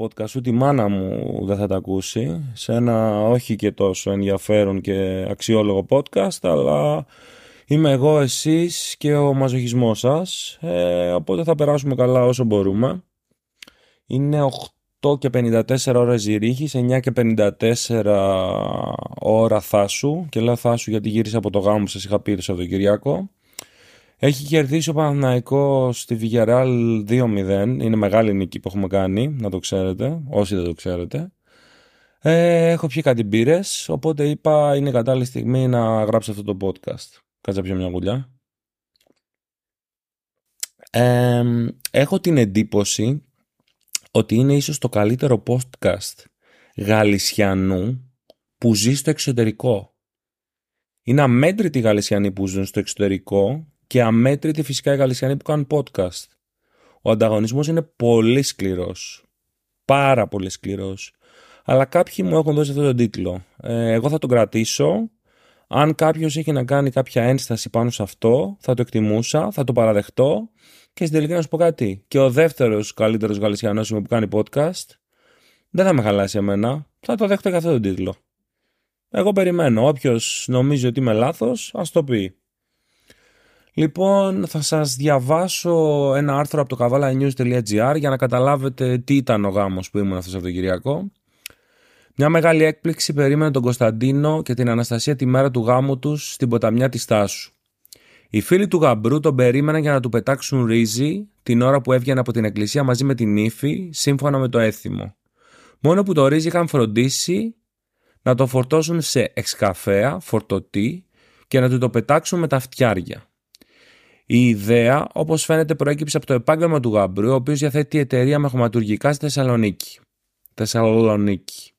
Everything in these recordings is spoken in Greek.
στο podcast, ούτε η μάνα μου δεν θα τα ακούσει. Σε ένα όχι και τόσο ενδιαφέρον και αξιόλογο podcast, αλλά είμαι εγώ, εσείς και ο μαζοχισμός σας. Ε, οπότε θα περάσουμε καλά όσο μπορούμε. Είναι 8 και 54 ώρα Ζηρίχης, 9 και 54 ώρα Θάσου. Και λέω Θάσου γιατί γύρισα από το γάμο που σας είχα πει το Σαββατοκυριακό. Έχει κερδίσει ο Παναθηναϊκός στη Villarreal 2-0. Είναι μεγάλη νίκη που έχουμε κάνει, να το ξέρετε, όσοι δεν το ξέρετε. Ε, έχω πιει κάτι μπύρες, οπότε είπα είναι κατάλληλη στιγμή να γράψω αυτό το podcast. Κάτσε πιω μια γουλιά. Ε, έχω την εντύπωση ότι είναι ίσως το καλύτερο podcast γαλισιανού που ζει στο εξωτερικό. Είναι αμέτρητοι γαλισιανοί που ζουν στο εξωτερικό και αμέτρητοι φυσικά οι Γαλλισιανοί που κάνουν podcast. Ο ανταγωνισμός είναι πολύ σκληρός. Πάρα πολύ σκληρός. Αλλά κάποιοι μου έχουν δώσει αυτό τον τίτλο. Ε, εγώ θα τον κρατήσω. Αν κάποιος έχει να κάνει κάποια ένσταση πάνω σε αυτό, θα το εκτιμούσα, θα το παραδεχτώ και στην τελική να σου πω κάτι. Και ο δεύτερος καλύτερος Γαλλισιανός που κάνει podcast δεν θα με χαλάσει εμένα. Θα το δέχτω για αυτόν τον τίτλο. Εγώ περιμένω. Όποιος νομίζει ότι είμαι λάθος, ας το πει. Λοιπόν, θα σας διαβάσω ένα άρθρο από το καβάλα.news.gr για να καταλάβετε τι ήταν ο γάμος που ήμουν αυτός το Σαββατοκυριακό. Μια μεγάλη έκπληξη περίμενε τον Κωνσταντίνο και την Αναστασία τη μέρα του γάμου τους στην ποταμιά της Τάσου. Οι φίλοι του γαμπρού τον περίμεναν για να του πετάξουν ρύζι την ώρα που έβγαινε από την εκκλησία μαζί με την ύφη, σύμφωνα με το έθιμο. Μόνο που το ρύζι είχαν φροντίσει να το φορτώσουν σε εξκαφέα, φορτωτή και να του το πετάξουν με τα φτιάρια. Η ιδέα, όπως φαίνεται, προέκυψε από το επάγγελμα του γαμπρού, ο οποίος διαθέτει εταιρεία με χωματουργικά στη Θεσσαλονίκη. Θεσσαλονίκη.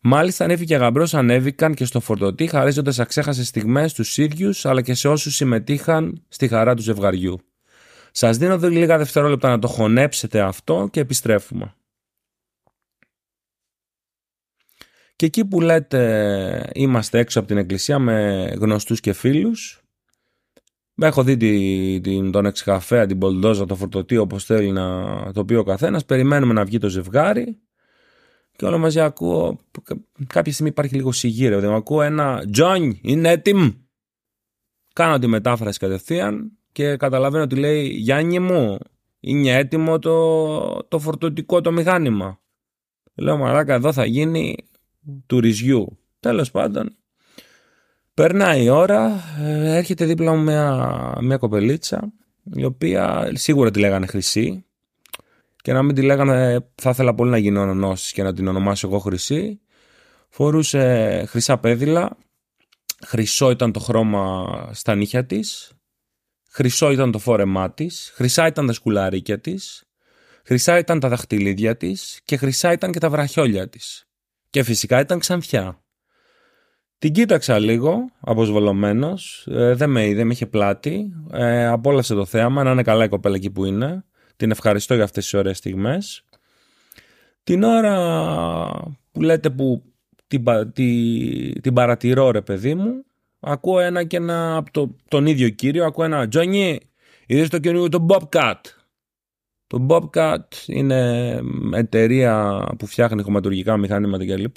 Μάλιστα, ανέβη και γαμπρός ανέβηκαν και στο φορτωτή, χαρίζοντας αξέχασες στιγμές στους ίδιου αλλά και σε όσους συμμετείχαν στη χαρά του ζευγαριού. Σας δίνω λίγα δευτερόλεπτα να το χωνέψετε αυτό και επιστρέφουμε. Και εκεί που λέτε είμαστε έξω από την εκκλησία με γνωστούς και φίλους Έχω δει την, τον εξκαφέα, την πολντόζα, το φορτωτή όπως θέλει να το πει ο καθένας. Περιμένουμε να βγει το ζευγάρι και όλο μαζί ακούω, κάποια στιγμή υπάρχει λίγο σιγήρε, δεν ακούω ένα «Τζον, είναι έτοιμο». Κάνω τη μετάφραση κατευθείαν και καταλαβαίνω ότι λέει «Γιάννη μου, είναι έτοιμο το, το φορτωτικό το μηχάνημα». Λέω «Μαλάκα, εδώ θα γίνει του ρυζιού». Τέλος πάντων, Περνάει η ώρα, ε, έρχεται δίπλα μου μια, μια κοπελίτσα, η οποία σίγουρα τη λέγανε Χρυσή και να μην τη λέγανε θα ήθελα πολύ να γίνω ονονώσεις και να την ονομάσω εγώ Χρυσή. Φορούσε χρυσά πέδιλα, χρυσό ήταν το χρώμα στα νύχια της, χρυσό ήταν το φόρεμά της, χρυσά ήταν τα σκουλαρίκια της, χρυσά ήταν τα δαχτυλίδια της και χρυσά ήταν και τα βραχιόλια της. Και φυσικά ήταν ξανθιά. Την κοίταξα λίγο, αποσβολωμένος. Ε, δεν με είδε, με είχε πλάτη. Ε, απόλαυσε το θέαμα, να είναι καλά η κοπέλα εκεί που είναι. Την ευχαριστώ για αυτές τις ωραίες στιγμές. Την ώρα που λέτε που την, την παρατηρώ ρε παιδί μου, ακούω ένα και ένα από το, τον ίδιο κύριο, ακούω ένα «Τζόνι, είδες το καινούργιο το Bobcat». Το Bobcat είναι εταιρεία που φτιάχνει χωματουργικά μηχανήματα κλπ.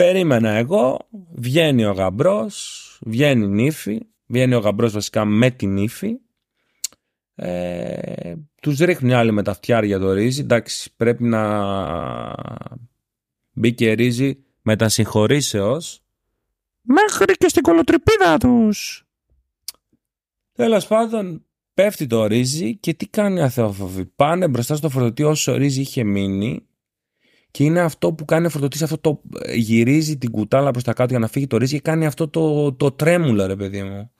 Περίμενα εγώ, βγαίνει ο γαμπρός, βγαίνει η νύφη, βγαίνει ο γαμπρός βασικά με την ύφη. Ε, τους ρίχνουν άλλοι με τα φτιάρια το ρύζι. Εντάξει, πρέπει να μπει και ρύζι με τα συγχωρήσεως. Μέχρι και στην κολοτρυπίδα τους. Τέλος πάντων, πέφτει το ρύζι και τι κάνει αθεόφοβη. Πάνε μπροστά στο φορτωτή όσο ρύζι είχε μείνει και είναι αυτό που κάνει ο φορτωτής, αυτό το ε, γυρίζει την κουτάλα προς τα κάτω για να φύγει το ρύζι και κάνει αυτό το, το τρέμουλα, ρε παιδί μου.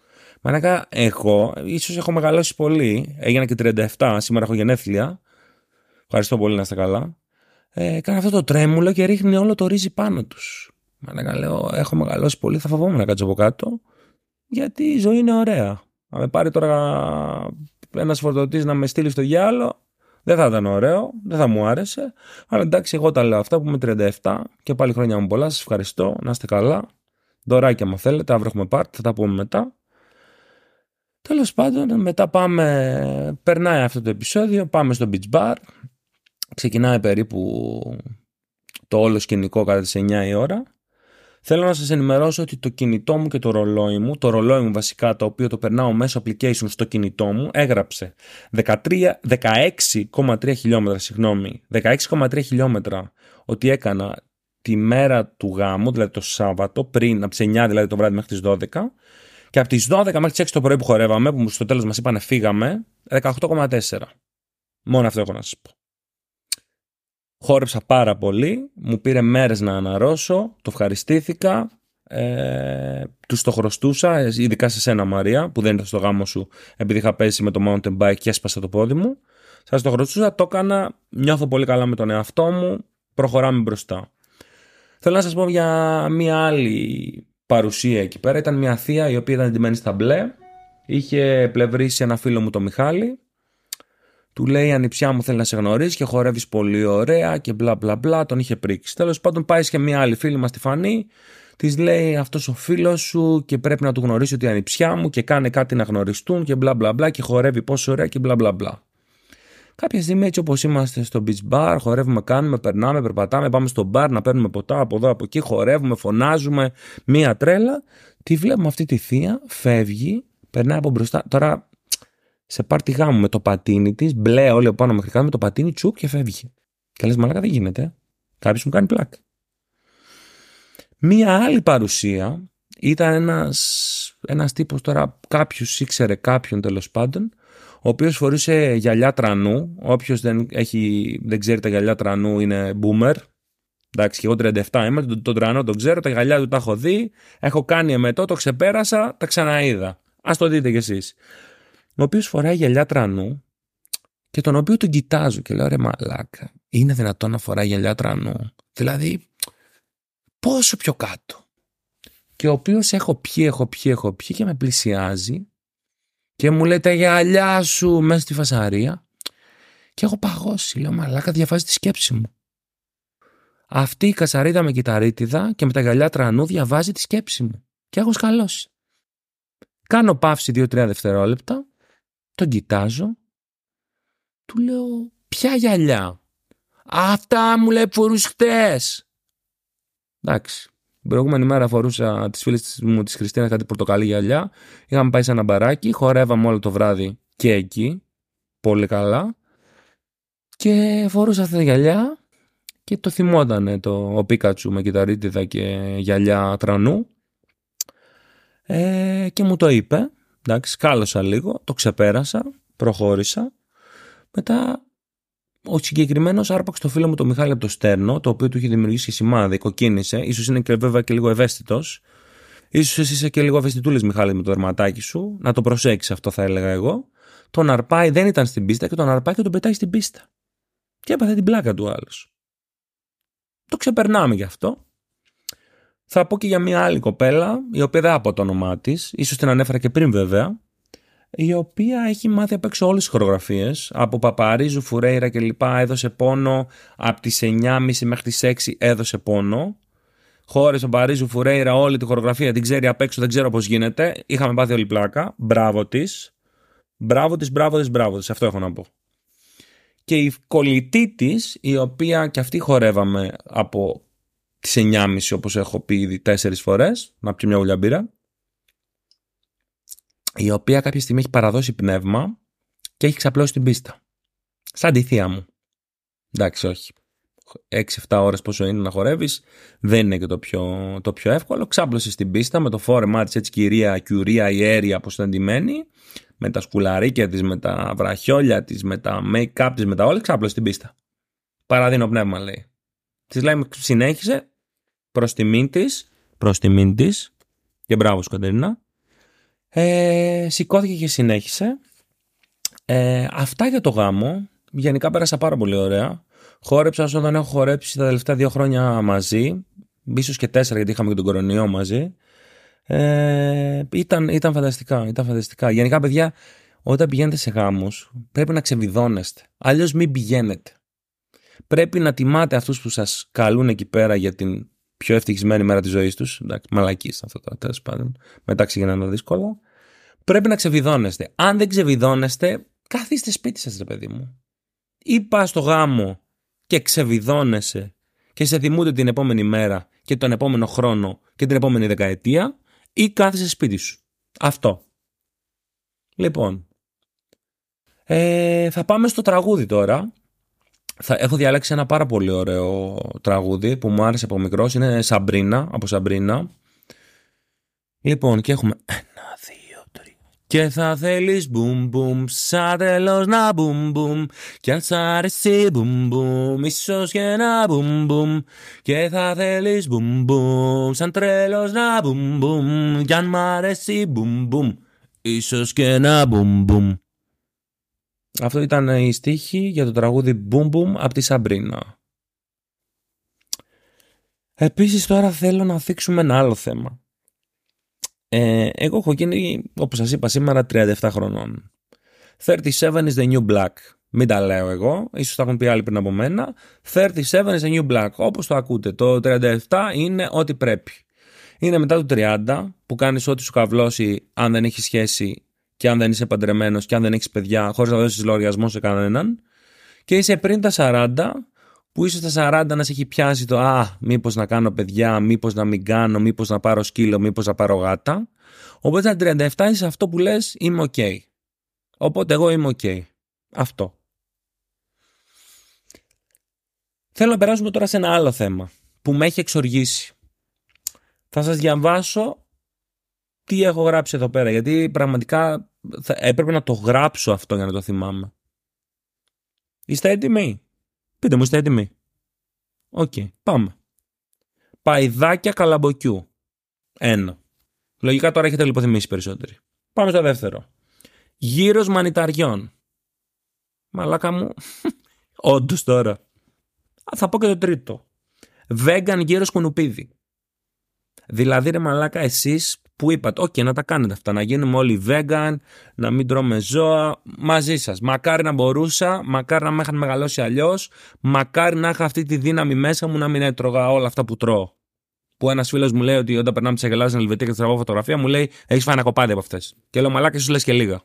Μανάκα, εγώ ίσως έχω μεγαλώσει πολύ. Έγινα και 37, σήμερα έχω γενέθλια. Ευχαριστώ πολύ να είστε καλά. Ε, κάνει αυτό το τρέμουλο και ρίχνει όλο το ρύζι πάνω τους. Μανάκα, λέω, έχω μεγαλώσει πολύ, θα φοβόμουν να κάτσω από κάτω. Γιατί η ζωή είναι ωραία. Αν με πάρει τώρα ένας φορτωτής να με στείλει στο διάλογο, δεν θα ήταν ωραίο, δεν θα μου άρεσε. Αλλά εντάξει, εγώ τα λέω αυτά που είμαι 37 και πάλι χρόνια μου πολλά. Σας ευχαριστώ, να είστε καλά. Δωράκια, αν θέλετε, αύριο έχουμε πάρτι, θα τα πούμε μετά. Τέλος πάντων, μετά πάμε. Περνάει αυτό το επεισόδιο, πάμε στο beach bar. ξεκινάει περίπου το όλο σκηνικό κατά τις 9 η ώρα. Θέλω να σας ενημερώσω ότι το κινητό μου και το ρολόι μου, το ρολόι μου βασικά το οποίο το περνάω μέσω application στο κινητό μου, έγραψε 16,3 χιλιόμετρα, συγγνώμη, 16,3 χιλιόμετρα ότι έκανα τη μέρα του γάμου, δηλαδή το Σάββατο, πριν από τις 9 δηλαδή το βράδυ μέχρι τις 12 και από τις 12 μέχρι τις 6 το πρωί που χορεύαμε, που στο τέλος μας είπανε φύγαμε, 18,4. Μόνο αυτό έχω να σας πω. Χόρεψα πάρα πολύ, μου πήρε μέρες να αναρρώσω, το ευχαριστήθηκα, ε, τους το χρωστούσα, ειδικά σε σένα Μαρία, που δεν ήταν στο γάμο σου, επειδή είχα πέσει με το mountain bike και έσπασα το πόδι μου. Σας το χρωστούσα, το έκανα, νιώθω πολύ καλά με τον εαυτό μου, προχωράμε μπροστά. Θέλω να σας πω για μια άλλη παρουσία εκεί πέρα. Ήταν μια θεία η οποία ήταν εντυμένη στα μπλε, είχε πλευρίσει ένα φίλο μου το Μιχάλη, του λέει η ανιψιά μου θέλει να σε γνωρίσει και χορεύεις πολύ ωραία και μπλα μπλα μπλα, τον είχε πρίξει. Τέλος πάντων πάει και μια άλλη φίλη μας τη Φανή, της λέει αυτός ο φίλος σου και πρέπει να του γνωρίσει ότι η ανιψιά μου και κάνει κάτι να γνωριστούν και μπλα μπλα μπλα και χορεύει πόσο ωραία και μπλα μπλα μπλα. Κάποια στιγμή έτσι όπως είμαστε στο beach bar, χορεύουμε, κάνουμε, περνάμε, περπατάμε, πάμε στο bar να παίρνουμε ποτά από εδώ από εκεί, χορεύουμε, φωνάζουμε, μία τρέλα. Τη βλέπουμε αυτή τη θεία, φεύγει, περνάει από μπροστά. Τώρα σε πάρτι γάμου με το πατίνι της, μπλε όλοι από πάνω μέχρι κάτω με το πατίνι, τσουκ και φεύγει. Και λες, μαλάκα δεν γίνεται. Κάποιος μου κάνει πλάκ. Μία άλλη παρουσία ήταν ένας, ένας τύπος τώρα, κάποιος ήξερε κάποιον τέλος πάντων, ο οποίος φορούσε γυαλιά τρανού. Όποιος δεν, έχει, δεν ξέρει τα γυαλιά τρανού είναι boomer. Εντάξει, και εγώ 37 είμαι, τον, τον τρανό τον ξέρω, τα γυαλιά του τα έχω δει, έχω κάνει εμετό, το ξεπέρασα, τα ξαναείδα. Να το δείτε κι εσείς ο οποίος φοράει γυαλιά τρανού και τον οποίο τον κοιτάζω και λέω ρε μαλάκα, είναι δυνατόν να φοράει γυαλιά τρανού; Δηλαδή, πόσο πιο κάτω; Και ο οποίος έχω πιει, έχω πιει, έχω πιει και με πλησιάζει και μου λέει τα γυαλιά σου μέσα στη φασαρία και έχω παγώσει. Λέω μαλάκα διαβάζει τη σκέψη μου. Αυτή η κατσαρίδα με κυταρίτιδα και με τα γυαλιά τρανού διαβάζει τη σκέψη μου. Και έχω σκαλώσει. Κάνω παύση 2-3 δευτερόλεπτα τον κοιτάζω. Του λέω ποια γυαλιά; Αυτά μου λέει φορούς χτες. Εντάξει. Την προηγούμενη μέρα φορούσα τις φίλες μου της Χριστίνα κάτι πορτοκαλί γυαλιά. Είχαμε πάει σε ένα μπαράκι, χορεύαμε όλο το βράδυ και εκεί. Πολύ καλά. Και φορούσα αυτά τα γυαλιά και το θυμότανε το ο Πίκατσου με κυταρίτιδα και γυαλιά τρανού. Ε, και μου το είπε Εντάξει, σκάλωσα λίγο, το ξεπέρασα, προχώρησα. Μετά ο συγκεκριμένος άρπαξε το φίλο μου το Μιχάλη από το στέρνο, το οποίο του είχε δημιουργήσει σημάδι, κοκκίνησε. σω είναι και βέβαια και λίγο ευαίσθητος. σω είσαι και λίγο ευαισθητούλης, Μιχάλη, με το δερματάκι σου. Να το προσέξεις αυτό, θα έλεγα εγώ. Τον αρπάει, δεν ήταν στην πίστα και τον αρπάει και τον πετάει στην πίστα. Και έπαθε την πλάκα του άλλος. Το ξεπερνάμε γι' αυτό. Θα πω και για μια άλλη κοπέλα, η οποία δεν από το όνομά της, ίσως την ανέφερα και πριν βέβαια, η οποία έχει μάθει απ' έξω όλες τις χορογραφίες. Από Παπαρίζου, Φουρέιρα κλπ. έδωσε πόνο. Από τις 9.30 μέχρι τις 6 έδωσε πόνο. Χώρε Παπαρίζου, Φουρέιρα, όλη τη χορογραφία την ξέρει απ' έξω, δεν ξέρω πώς γίνεται. Είχαμε πάθει όλη πλάκα. Μπράβο της. Μπράβο της, μπράβο της, μπράβο της. Αυτό έχω να πω. Και η κολλητή της, η οποία και αυτή χορεύαμε από τις 9.30 όπως έχω πει ήδη τέσσερις φορές, να πιω μια ουλιαμπύρα, η οποία κάποια στιγμή έχει παραδώσει πνεύμα και έχει ξαπλώσει την πίστα. Σαν τη θεία μου. Εντάξει, όχι. 6-7 ώρες πόσο είναι να χορεύεις δεν είναι και το πιο, το πιο εύκολο. Ξάπλωσες στην πίστα με το φόρεμά της έτσι κυρία Κιουρία ιέρια όπως ήταν ντυμένη, με τα σκουλαρίκια της, με τα βραχιόλια της, με τα make-up της, με τα όλα, ξάπλωσες στην πίστα. Παραδίνω πνεύμα λέει. Της λέει συνέχισε, προς τιμήν της. Προς τιμήν της. Και μπράβο, Κατερίνα. Ε, σηκώθηκε και συνέχισε. Ε, αυτά για το γάμο. Γενικά πέρασα πάρα πολύ ωραία. Χόρεψα όσο δεν έχω χορέψει τα τελευταία δύο χρόνια μαζί. ίσως και τέσσερα γιατί είχαμε και τον κορονοϊό μαζί. Ε, ήταν, ήταν φανταστικά, ήταν φανταστικά. Γενικά, παιδιά, όταν πηγαίνετε σε γάμους πρέπει να ξεβιδώνεστε. Αλλιώς μην πηγαίνετε. Πρέπει να τιμάτε αυτούς που σας καλούν εκεί πέρα για την πιο ευτυχισμένη μέρα της ζωής τους. Εντάξει, μαλακής αυτό το τέλος πάντων. Μετά ξεκινάνε δύσκολο. Πρέπει να ξεβιδώνεστε. Αν δεν ξεβιδώνεστε, καθίστε σπίτι σας, ρε παιδί μου. Ή πας στο γάμο και ξεβιδώνεσαι και σε θυμούνται την επόμενη μέρα και τον επόμενο χρόνο και την επόμενη δεκαετία ή κάθεσαι σπίτι σου. Αυτό. Λοιπόν, ε, θα πάμε στο τραγούδι τώρα. Θα, έχω διαλέξει ένα πάρα πολύ ωραίο τραγούδι που μου άρεσε από μικρός. Είναι Σαμπρίνα, από Σαμπρίνα. Λοιπόν, και έχουμε ένα, δύο, τρία. Και θα θέλεις μπουμ μπουμ, σαν τέλος να μπουμ μπουμ. Κι αν σ' αρέσει μπουμ μπουμ, ίσως και να μπουμ μπουμ. Και θα θέλεις μπουμ μπουμ, σαν τρέλος να μπουμ μπουμ. Κι αν μ' αρέσει μπουμ μπουμ, ίσως και να μπουμ μπουμ. Αυτό ήταν η στίχη για το τραγούδι Boom Boom από τη Σαμπρίνα. Επίσης τώρα θέλω να θίξουμε ένα άλλο θέμα. Ε, εγώ έχω γίνει, όπως σας είπα σήμερα, 37 χρονών. 37 is the new black. Μην τα λέω εγώ, ίσως τα έχουν πει άλλοι πριν από μένα. 37 is the new black. Όπως το ακούτε, το 37 είναι ό,τι πρέπει. Είναι μετά το 30 που κάνεις ό,τι σου καβλώσει αν δεν έχεις σχέση και αν δεν είσαι παντρεμένος και αν δεν έχεις παιδιά, χωρίς να δώσεις λογαριασμό σε κανέναν. Και είσαι πριν τα 40, που ίσως στα 40 να σε έχει πιάσει το Α, μήπως να κάνω παιδιά, μήπως να μην κάνω, μήπως να πάρω σκύλο, μήπως να πάρω γάτα. Οπότε τα 37 είσαι αυτό που λες, είμαι οκ. Οπότε εγώ είμαι οκ. Αυτό. Θέλω να περάσουμε τώρα σε ένα άλλο θέμα που με έχει εξοργίσει. Θα σας διαβάσω τι έχω γράψει εδώ πέρα γιατί πραγματικά θα, έπρεπε να το γράψω αυτό για να το θυμάμαι. Είστε έτοιμοι; Πείτε μου, είστε έτοιμοι. Οκ, πάμε. Παϊδάκια καλαμποκιού. Ένα. Λογικά τώρα έχετε λιποθυμήσει περισσότεροι. Πάμε στο δεύτερο. Γύρος μανιταριών. Μαλάκα μου. Όντως τώρα. Θα πω και το τρίτο. Vegan γύρος κουνουπίδι. Δηλαδή ρε μαλάκα εσείς που είπατε, OK, να τα κάνετε αυτά, να γίνουμε όλοι vegan, να μην τρώμε ζώα, μαζί σας. Μακάρι να μπορούσα, μακάρι να με είχαν μεγαλώσει αλλιώς, μακάρι να είχα αυτή τη δύναμη μέσα μου να μην έτρωγα όλα αυτά που τρώω. Που ένας φίλος μου λέει ότι όταν περνάμε τις αγελάδε στην Ελβετία και τραβώ φωτογραφία, μου λέει: Έχεις φάει ένα κοπάδι από αυτές. Και λέω: Μαλάκα, σου λες και λίγα.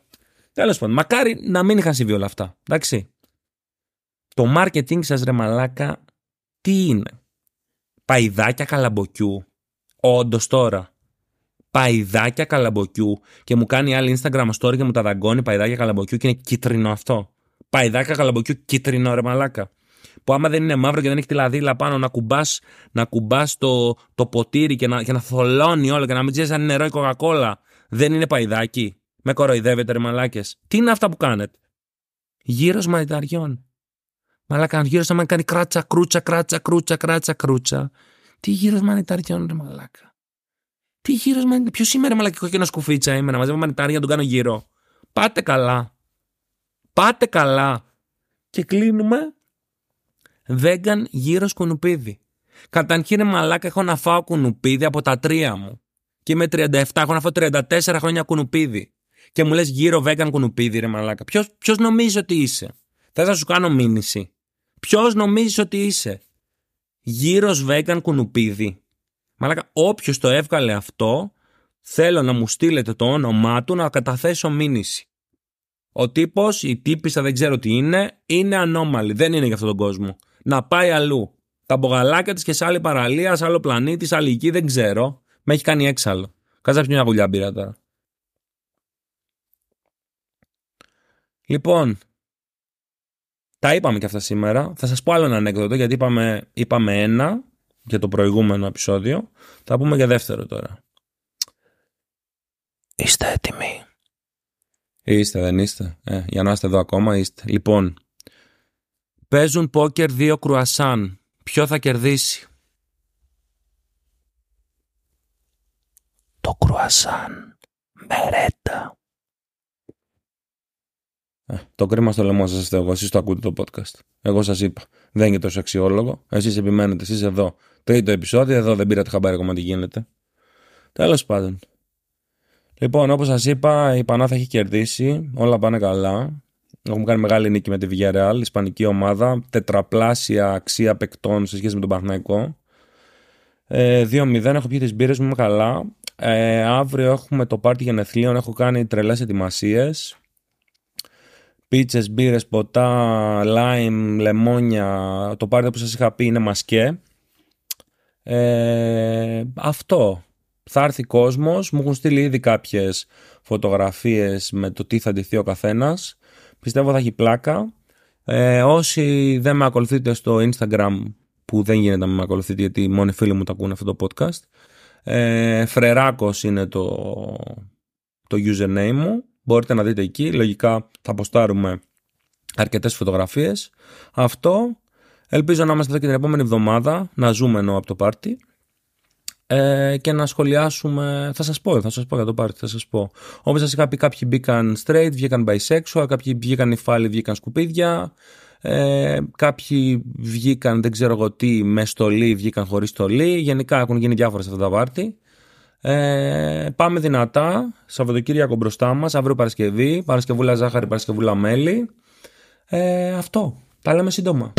Τέλος πάντων, μακάρι να μην είχαν συμβεί όλα αυτά. Εντάξει. Το marketing σας ρε μαλάκα, τι είναι; Παϊδάκια καλαμποκιού. Όντως τώρα παϊδάκια καλαμποκιού και μου κάνει άλλη Instagram story και μου τα δαγκώνει παϊδάκια καλαμποκιού και είναι κίτρινο αυτό. Παϊδάκια καλαμποκιού κίτρινο ρε μαλάκα. Που άμα δεν είναι μαύρο και δεν έχει τη λαδίλα πάνω να κουμπάς να κουμπάς το, το ποτήρι και να, και να θολώνει όλο και να μην ξέρεις αν είναι νερό ή κοκακόλα. Δεν είναι παϊδάκι. Με κοροϊδεύετε ρε μαλάκες. Τι είναι αυτά που κάνετε; Γύρω μανιταριών. Μαλάκα, γύρω σαν κάνει κράτσα, κρούτσα, κράτσα, κρούτσα, κράτσα, κρούτσα. Τι γύρω μανιταριών, ρε μαλάκα. Τι γύρω με. Ποιος σήμερα μαλακή κόκκινο σκουφίτσα είμαι να μαζεύω μανιτάρια να τον κάνω γύρω. Πάτε καλά. Πάτε καλά. Και κλείνουμε. Βέγγαν γύρω σκουνουπίδι. Καταρχήν μαλάκα έχω να φάω κουνουπίδι από τα τρία μου. Και είμαι 37, έχω να φάω 34 χρόνια κουνουπίδι. Και μου λες γύρω βέγγαν κουνουπίδι, ρε μαλάκα. Ποιος νομίζει ότι είσαι; Θες να σου κάνω μήνυση; Ποιος νομίζει ότι είσαι; Γύρω βέγγαν κουνουπίδι. Μαλάκα, όποιος το έβγαλε αυτό, θέλω να μου στείλετε το όνομά του να καταθέσω μήνυση. Ο τύπος, η τύπησα, δεν ξέρω τι είναι, είναι ανώμαλη. Δεν είναι για αυτόν τον κόσμο. Να πάει αλλού. Τα μπογαλάκια της και σε άλλη παραλία, σε άλλο πλανήτη, σε άλλη εκεί, δεν ξέρω. Με έχει κάνει έξαλλο. Κάτσε μια γουλιά μπύρα τώρα. Λοιπόν, τα είπαμε και αυτά σήμερα. Θα σας πω άλλο ένα ανέκδοτο γιατί είπαμε, είπαμε ένα για το προηγούμενο επεισόδιο. Θα πούμε για δεύτερο τώρα. Είστε έτοιμοι; Είστε, δεν είστε; Ε, για να είστε εδώ ακόμα, είστε. Λοιπόν, παίζουν πόκερ δύο κρουασάν. Ποιο θα κερδίσει; Το κρουασάν. Μερέτα. Ε, το κρίμα στο λαιμό σας είστε εγώ. Εσείς το ακούτε το podcast. Εγώ σας είπα. Δεν είναι τόσο αξιόλογο. Εσείς επιμένετε. Εσείς εδώ. Τρίτο επεισόδιο. Εδώ δεν πήρατε χαμπάρι ακόμα τι γίνεται. Τέλος πάντων. Λοιπόν, όπως σας είπα, η Πανάθα έχει κερδίσει. Όλα πάνε καλά. Έχουμε κάνει μεγάλη νίκη με τη Villarreal, ισπανική ομάδα. Τετραπλάσια αξία παικτών σε σχέση με τον Παναθηναϊκό. Ε, 2-0. Έχω πιει τις μπύρες μου, είμαι καλά. Ε, αύριο έχουμε το πάρτι γενεθλίων. Έχω κάνει τρελές ετοιμασίες. Πίτσες, μπύρες, ποτά, λάιμ, λεμόνια. Το πάρτι που σας είχα πει είναι μασκέ. Ε, αυτό. Θα έρθει κόσμος. Μου έχουν στείλει ήδη κάποιες φωτογραφίες με το τι θα ντυθεί ο καθένας. Πιστεύω θα έχει πλάκα. Ε, όσοι δεν με ακολουθείτε στο Instagram που δεν γίνεται να με ακολουθείτε γιατί μόνοι φίλοι μου το ακούνε αυτό το podcast ε, Φρεράκος είναι το, το username μου μπορείτε να δείτε εκεί λογικά θα αποστάρουμε αρκετές φωτογραφίες αυτό ελπίζω να είμαστε εδώ και την επόμενη εβδομάδα να ζούμε ενώ από το πάρτι ε, και να σχολιάσουμε. Θα σας πω, θα σας πω για το πάρτι, θα σας πω. Όπως σας είχα πει, κάποιοι μπήκαν straight, βγήκαν bisexual, κάποιοι βγήκαν υφάλοι, βγήκαν σκουπίδια. Ε, κάποιοι βγήκαν, δεν ξέρω εγώ τι, με στολή, βγήκαν χωρίς στολή. Γενικά έχουν γίνει διάφορα σε αυτά τα πάρτι. Ε, πάμε δυνατά. Σαββατοκύριακο μπροστά μας, αύριο Παρασκευή. Παρασκευούλα ζάχαρη, Παρασκευούλα μέλι. Ε, αυτό. Τα λέμε σύντομα.